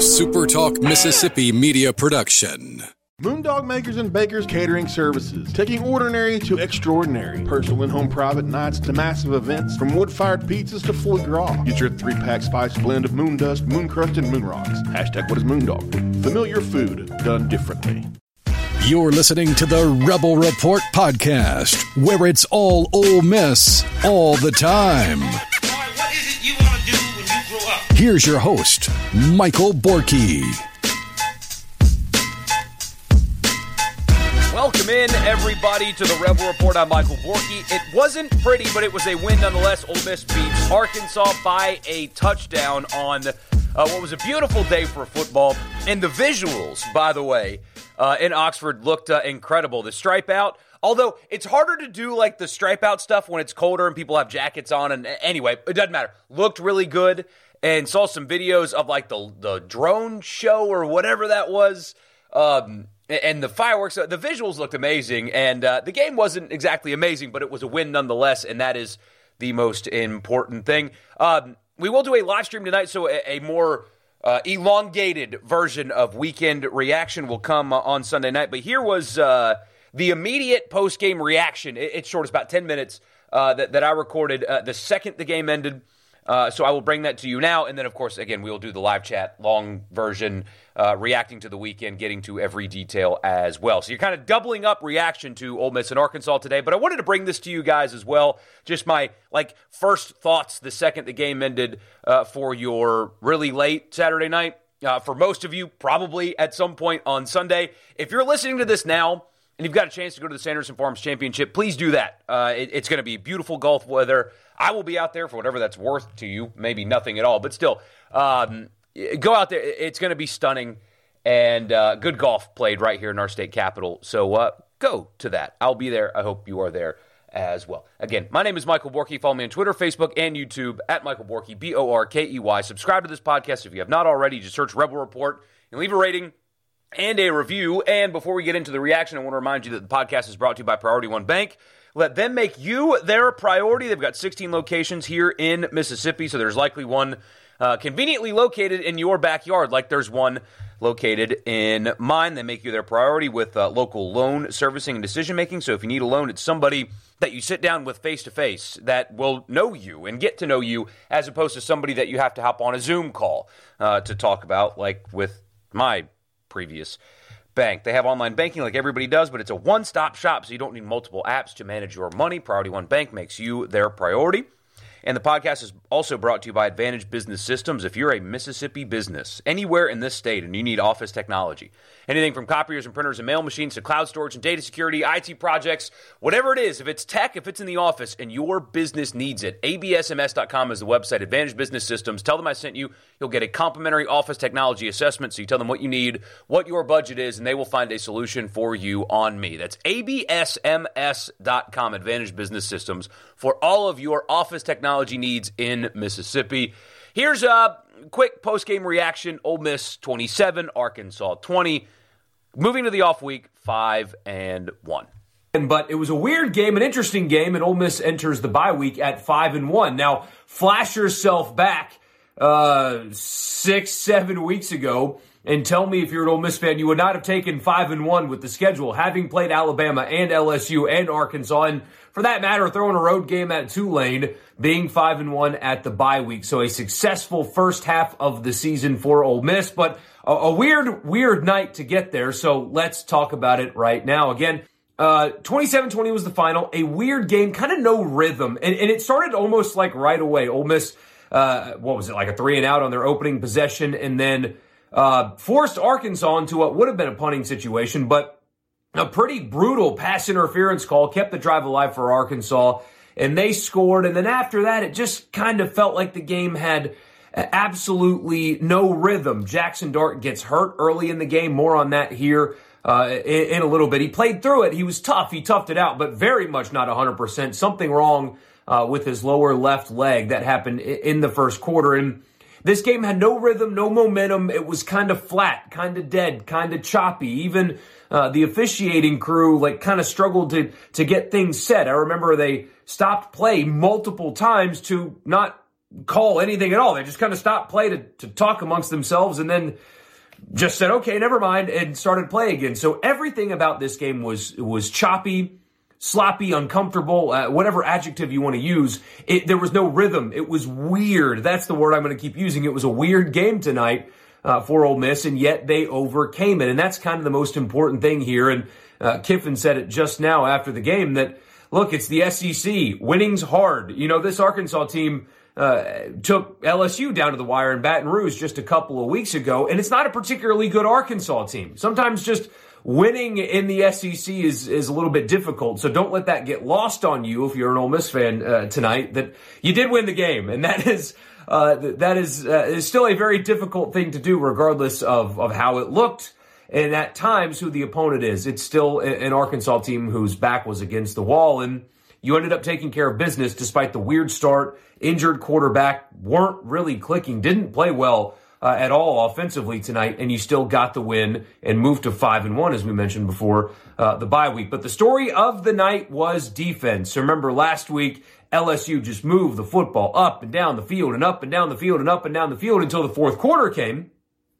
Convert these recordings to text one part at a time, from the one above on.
SuperTalk Mississippi media production. Moondog Makers and Bakers Catering Services, taking ordinary to extraordinary. Personal and home private nights to massive events, from wood-fired pizzas to foie gras. Get your three-pack spice blend of moon dust, moon crust, and moon rocks. Hashtag what is Moondog? Familiar food done differently. You're listening to the Rebel Report podcast, where it's all Ole Miss all the time. Here's your host, Michael Borkey. Welcome in, everybody, to the Rebel Report. I'm Michael Borkey. It wasn't pretty, but it was a win nonetheless. Ole Miss beats Arkansas by a touchdown on uh, what was a beautiful day for football. And the visuals, by the way, uh, in Oxford looked uh, incredible. The stripe out, although it's harder to do like the stripe out stuff when it's colder and people have jackets on. And anyway, it doesn't matter. Looked really good. And saw some videos of like the the drone show or whatever that was. Um, and the fireworks, the visuals looked amazing, and uh, the game wasn't exactly amazing, but it was a win nonetheless, and that is the most important thing. Um, we will do a live stream tonight, so a, a more uh, elongated version of weekend reaction will come uh, on Sunday night. But here was uh, the immediate post game reaction. It, it's short, it's about 10 minutes uh, that, that I recorded uh, the second the game ended. Uh, so I will bring that to you now, and then of course, again, we will do the live chat, long version, uh, reacting to the weekend, getting to every detail as well. So you're kind of doubling up reaction to Ole Miss and Arkansas today. But I wanted to bring this to you guys as well, just my like first thoughts the second the game ended uh, for your really late Saturday night. Uh, for most of you, probably at some point on Sunday. If you're listening to this now and you've got a chance to go to the Sanderson Farms Championship, please do that. Uh, it, it's going to be beautiful golf weather. I will be out there for whatever that's worth to you, maybe nothing at all, but still, um, go out there. It's going to be stunning and uh, good golf played right here in our state capital. So uh, go to that. I'll be there. I hope you are there as well. Again, my name is Michael Borkey. Follow me on Twitter, Facebook, and YouTube at Michael Borkey, B O R K E Y. Subscribe to this podcast if you have not already. Just search Rebel Report and leave a rating and a review. And before we get into the reaction, I want to remind you that the podcast is brought to you by Priority One Bank. Let them make you their priority. They've got 16 locations here in Mississippi, so there's likely one uh, conveniently located in your backyard, like there's one located in mine. They make you their priority with uh, local loan servicing and decision making. So if you need a loan, it's somebody that you sit down with face to face that will know you and get to know you, as opposed to somebody that you have to hop on a Zoom call uh, to talk about, like with my previous bank. They have online banking like everybody does, but it's a one stop shop, so you don't need multiple apps to manage your money. Priority One Bank makes you their priority. And the podcast is also brought to you by Advantage Business Systems. If you're a Mississippi business anywhere in this state and you need office technology, anything from copiers and printers and mail machines to cloud storage and data security, IT projects, whatever it is, if it's tech, if it's in the office and your business needs it, absms.com is the website, Advantage Business Systems. Tell them I sent you. You'll get a complimentary office technology assessment. So you tell them what you need, what your budget is, and they will find a solution for you on me. That's absms.com, Advantage Business Systems, for all of your office technology needs in Mississippi. Here's a quick post game reaction Ole Miss 27, Arkansas 20. Moving to the off week, 5 and 1. But it was a weird game, an interesting game, and Ole Miss enters the bye week at 5 and 1. Now, flash yourself back uh, six, seven weeks ago and tell me if you're an Ole Miss fan, you would not have taken five and one with the schedule, having played Alabama and LSU and Arkansas, and for that matter, throwing a road game at Tulane, being five and one at the bye week. So a successful first half of the season for Ole Miss, but a, a weird, weird night to get there. So let's talk about it right now. Again, uh, 27-20 was the final. A weird game, kind of no rhythm, and, and it started almost like right away. Ole Miss, uh, what was it like a three and out on their opening possession, and then uh, forced Arkansas into what would have been a punting situation, but a pretty brutal pass interference call kept the drive alive for Arkansas, and they scored. And then after that, it just kind of felt like the game had absolutely no rhythm. Jackson Dart gets hurt early in the game. More on that here. Uh, in, in, a little bit. He played through it. He was tough. He toughed it out, but very much not 100%. Something wrong uh, with his lower left leg that happened in the first quarter. And this game had no rhythm, no momentum. It was kind of flat, kind of dead, kind of choppy. Even uh, the officiating crew like kind of struggled to to get things set. I remember they stopped play multiple times to not call anything at all. They just kind of stopped play to, to talk amongst themselves and then just said, okay, never mind, and started play again. So everything about this game was was choppy, sloppy, uncomfortable, uh, whatever adjective you want to use. It, there was no rhythm. It was weird. That's the word I'm going to keep using. It was a weird game tonight uh, for Ole Miss, and yet they overcame it. And that's kind of the most important thing here. And uh, Kiffin said it just now after the game that, look, it's the SEC. Winning's hard. You know, this Arkansas team uh, took LSU down to the wire in Baton Rouge just a couple of weeks ago, and it's not a particularly good Arkansas team. Sometimes just winning in the SEC is is a little bit difficult. So don't let that get lost on you if you're an Ole Miss fan uh, tonight. That you did win the game, and that is. Uh, that is uh, is still a very difficult thing to do, regardless of, of how it looked and at times who the opponent is. It's still an Arkansas team whose back was against the wall, and you ended up taking care of business despite the weird start, injured quarterback, weren't really clicking, didn't play well uh, at all offensively tonight, and you still got the win and moved to five and one, as we mentioned before uh, the bye week. But the story of the night was defense. So Remember last week, LSU just moved the football up and down the field and up and down the field and up and down the field until the fourth quarter came,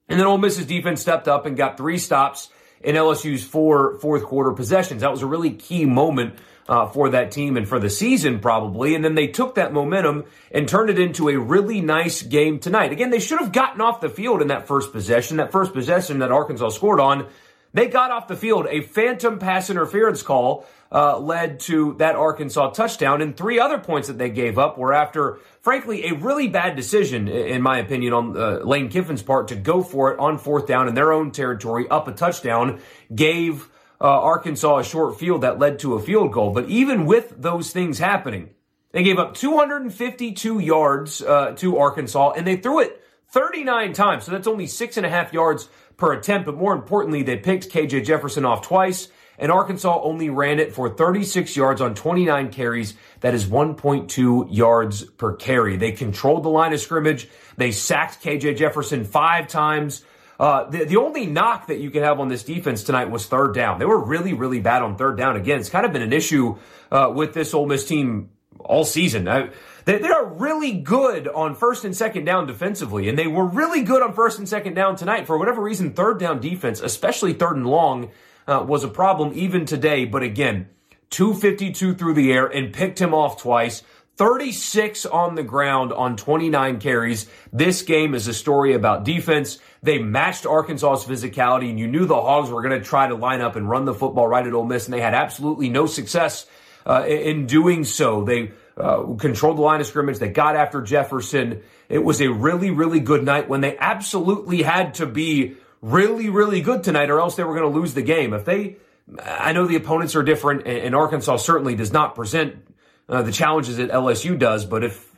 and then Ole Miss's defense stepped up and got three stops in LSU's four fourth quarter possessions. That was a really key moment uh, for that team and for the season probably. And then they took that momentum and turned it into a really nice game tonight. Again, they should have gotten off the field in that first possession, that first possession that Arkansas scored on. They got off the field. A phantom pass interference call uh, led to that Arkansas touchdown, and three other points that they gave up were after, frankly, a really bad decision, in my opinion, on uh, Lane Kiffin's part to go for it on fourth down in their own territory, up a touchdown, gave uh, Arkansas a short field that led to a field goal. But even with those things happening, they gave up 252 yards uh, to Arkansas, and they threw it 39 times. So that's only six and a half yards per attempt. But more importantly, they picked KJ Jefferson off twice, and Arkansas only ran it for 36 yards on 29 carries. That is 1.2 yards per carry. They controlled the line of scrimmage. They sacked KJ Jefferson five times. Uh, the, the only knock that you can have on this defense tonight was third down. They were really, really bad on third down. Again, it's kind of been an issue uh, with this Ole Miss team all season. I, they, they are really good on first and second down defensively, and they were really good on first and second down tonight. For whatever reason, third down defense, especially third and long, uh, was a problem even today. But again, 252 through the air and picked him off twice. 36 on the ground on 29 carries. This game is a story about defense. They matched Arkansas's physicality, and you knew the Hogs were going to try to line up and run the football right at Ole Miss, and they had absolutely no success uh, in doing so. They uh, controlled the line of scrimmage. They got after Jefferson. It was a really, really good night when they absolutely had to be really, really good tonight, or else they were going to lose the game. If they, I know the opponents are different, and Arkansas certainly does not present uh, the challenges that LSU does. But if,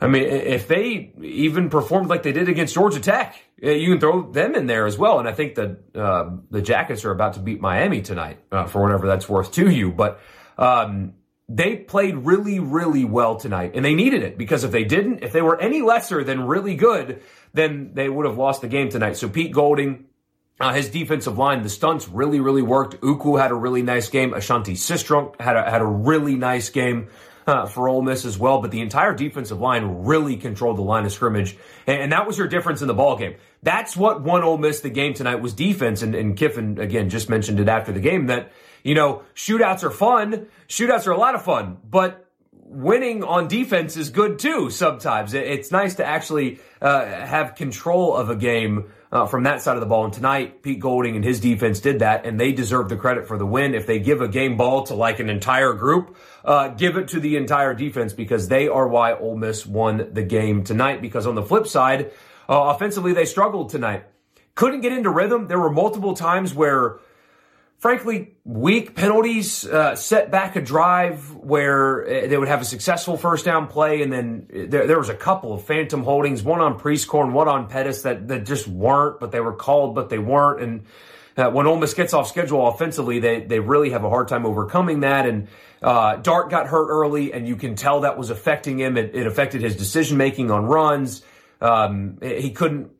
I mean, if they even performed like they did against Georgia Tech, you can throw them in there as well. And I think that uh, the Jackets are about to beat Miami tonight uh, for whatever that's worth to you. But um, they played really, really well tonight, and they needed it because if they didn't, if they were any lesser than really good, then they would have lost the game tonight. So Pete Golding. Uh, his defensive line, the stunts really, really worked. Uku had a really nice game. Ashanti Cistrunk had a, had a really nice game uh, for Ole Miss as well. But the entire defensive line really controlled the line of scrimmage, and, and, that was your difference in the ball game. That's what won Ole Miss the game tonight was defense. And, and Kiffin again just mentioned it after the game that you know shootouts are fun. Shootouts are a lot of fun, but winning on defense is good too. Sometimes it's nice to actually uh, have control of a game uh, from that side of the ball. And tonight, Pete Golding and his defense did that, and they deserve the credit for the win. If they give a game ball to like an entire group, uh, give it to the entire defense because they are why Ole Miss won the game tonight. Because on the flip side, uh, offensively, they struggled tonight. Couldn't get into rhythm. There were multiple times where frankly, weak penalties uh, set back a drive where uh, they would have a successful first down play, and then there, there was a couple of phantom holdings, one on Prieskorn, one on Pettis that, that just weren't, but they were called, but they weren't. And uh, when Ole Miss gets off schedule offensively, they, they really have a hard time overcoming that. And uh, Dart got hurt early, and you can tell that was affecting him. It, it affected his decision making on runs. Um, he couldn't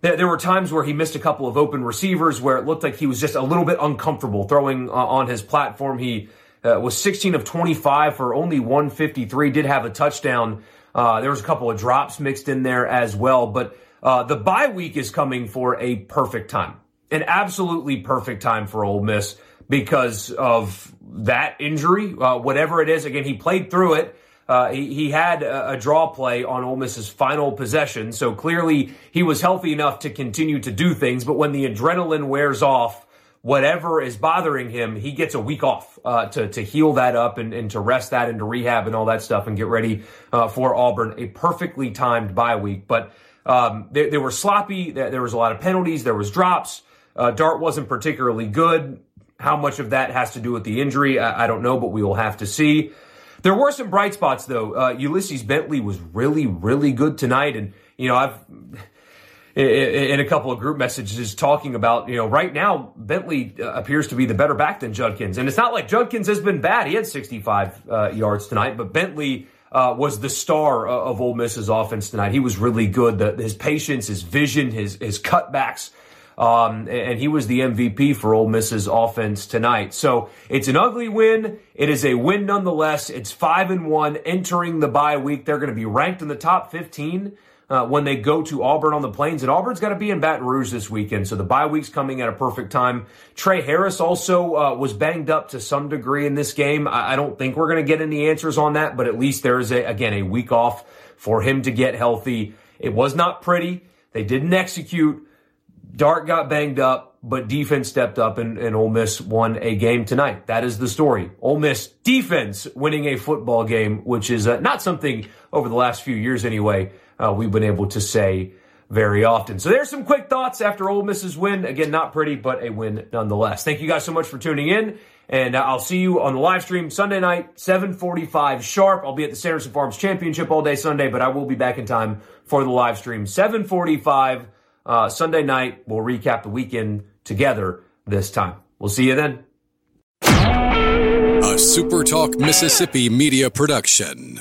there, were times where he missed a couple of open receivers where it looked like he was just a little bit uncomfortable throwing uh, on his platform. He uh, was 16 of 25 for only 153, did have a touchdown Uh, there was a couple of drops mixed in there as well, but uh, the bye week is coming for a perfect time, an absolutely perfect time for Ole Miss because of that injury, uh, whatever it is. Again, he played through it. Uh, he, he, had a, a, draw play on Ole Miss's final possession, so clearly he was healthy enough to continue to do things. But when the adrenaline wears off, whatever is bothering him, he gets a week off uh, to to heal that up and, and to rest that into rehab and all that stuff and get ready uh, for Auburn. A perfectly timed bye week, but um, they, they, were sloppy. There was a lot of penalties. There was drops. Uh, Dart wasn't particularly good. How much of that has to do with the injury, I, I don't know, but we will have to see. There were some bright spots though. Uh, Ulysses Bentley was really, really good tonight, and you know I've in a couple of group messages talking about, you know, right now Bentley uh, appears to be the better back than Judkins. And it's not like Judkins has been bad. He had 65 uh, yards tonight, but Bentley uh, was the star of Ole Miss's offense tonight. He was really good. The, his patience, his vision, his, his cutbacks um, and he was the MVP for Ole Miss's offense tonight. So it's an ugly win. It is a win nonetheless. It's five and one entering the bye week. They're going to be ranked in the top 15 uh, when they go to Auburn on the Plains. And Auburn's got to be in Baton Rouge this weekend. So the bye week's coming at a perfect time. Tre Harris also uh, was banged up to some degree in this game. I, I don't think we're going to get any answers on that, but at least there is, a, again, a week off for him to get healthy. It was not pretty. They didn't execute. Dart got banged up, but defense stepped up and, and Ole Miss won a game tonight. That is the story. Ole Miss defense winning a football game, which is uh, not something over the last few years anyway uh, we've been able to say very often. So there's some quick thoughts after Ole Miss's win. Again, not pretty, but a win nonetheless. Thank you guys so much for tuning in. And uh, I'll see you on the live stream Sunday night, 745 sharp. I'll be at the Sanderson Farms Championship all day Sunday, but I will be back in time for the live stream, 745 uh, Sunday night. We'll recap the weekend together this time. We'll see you then. A SuperTalk Mississippi media production.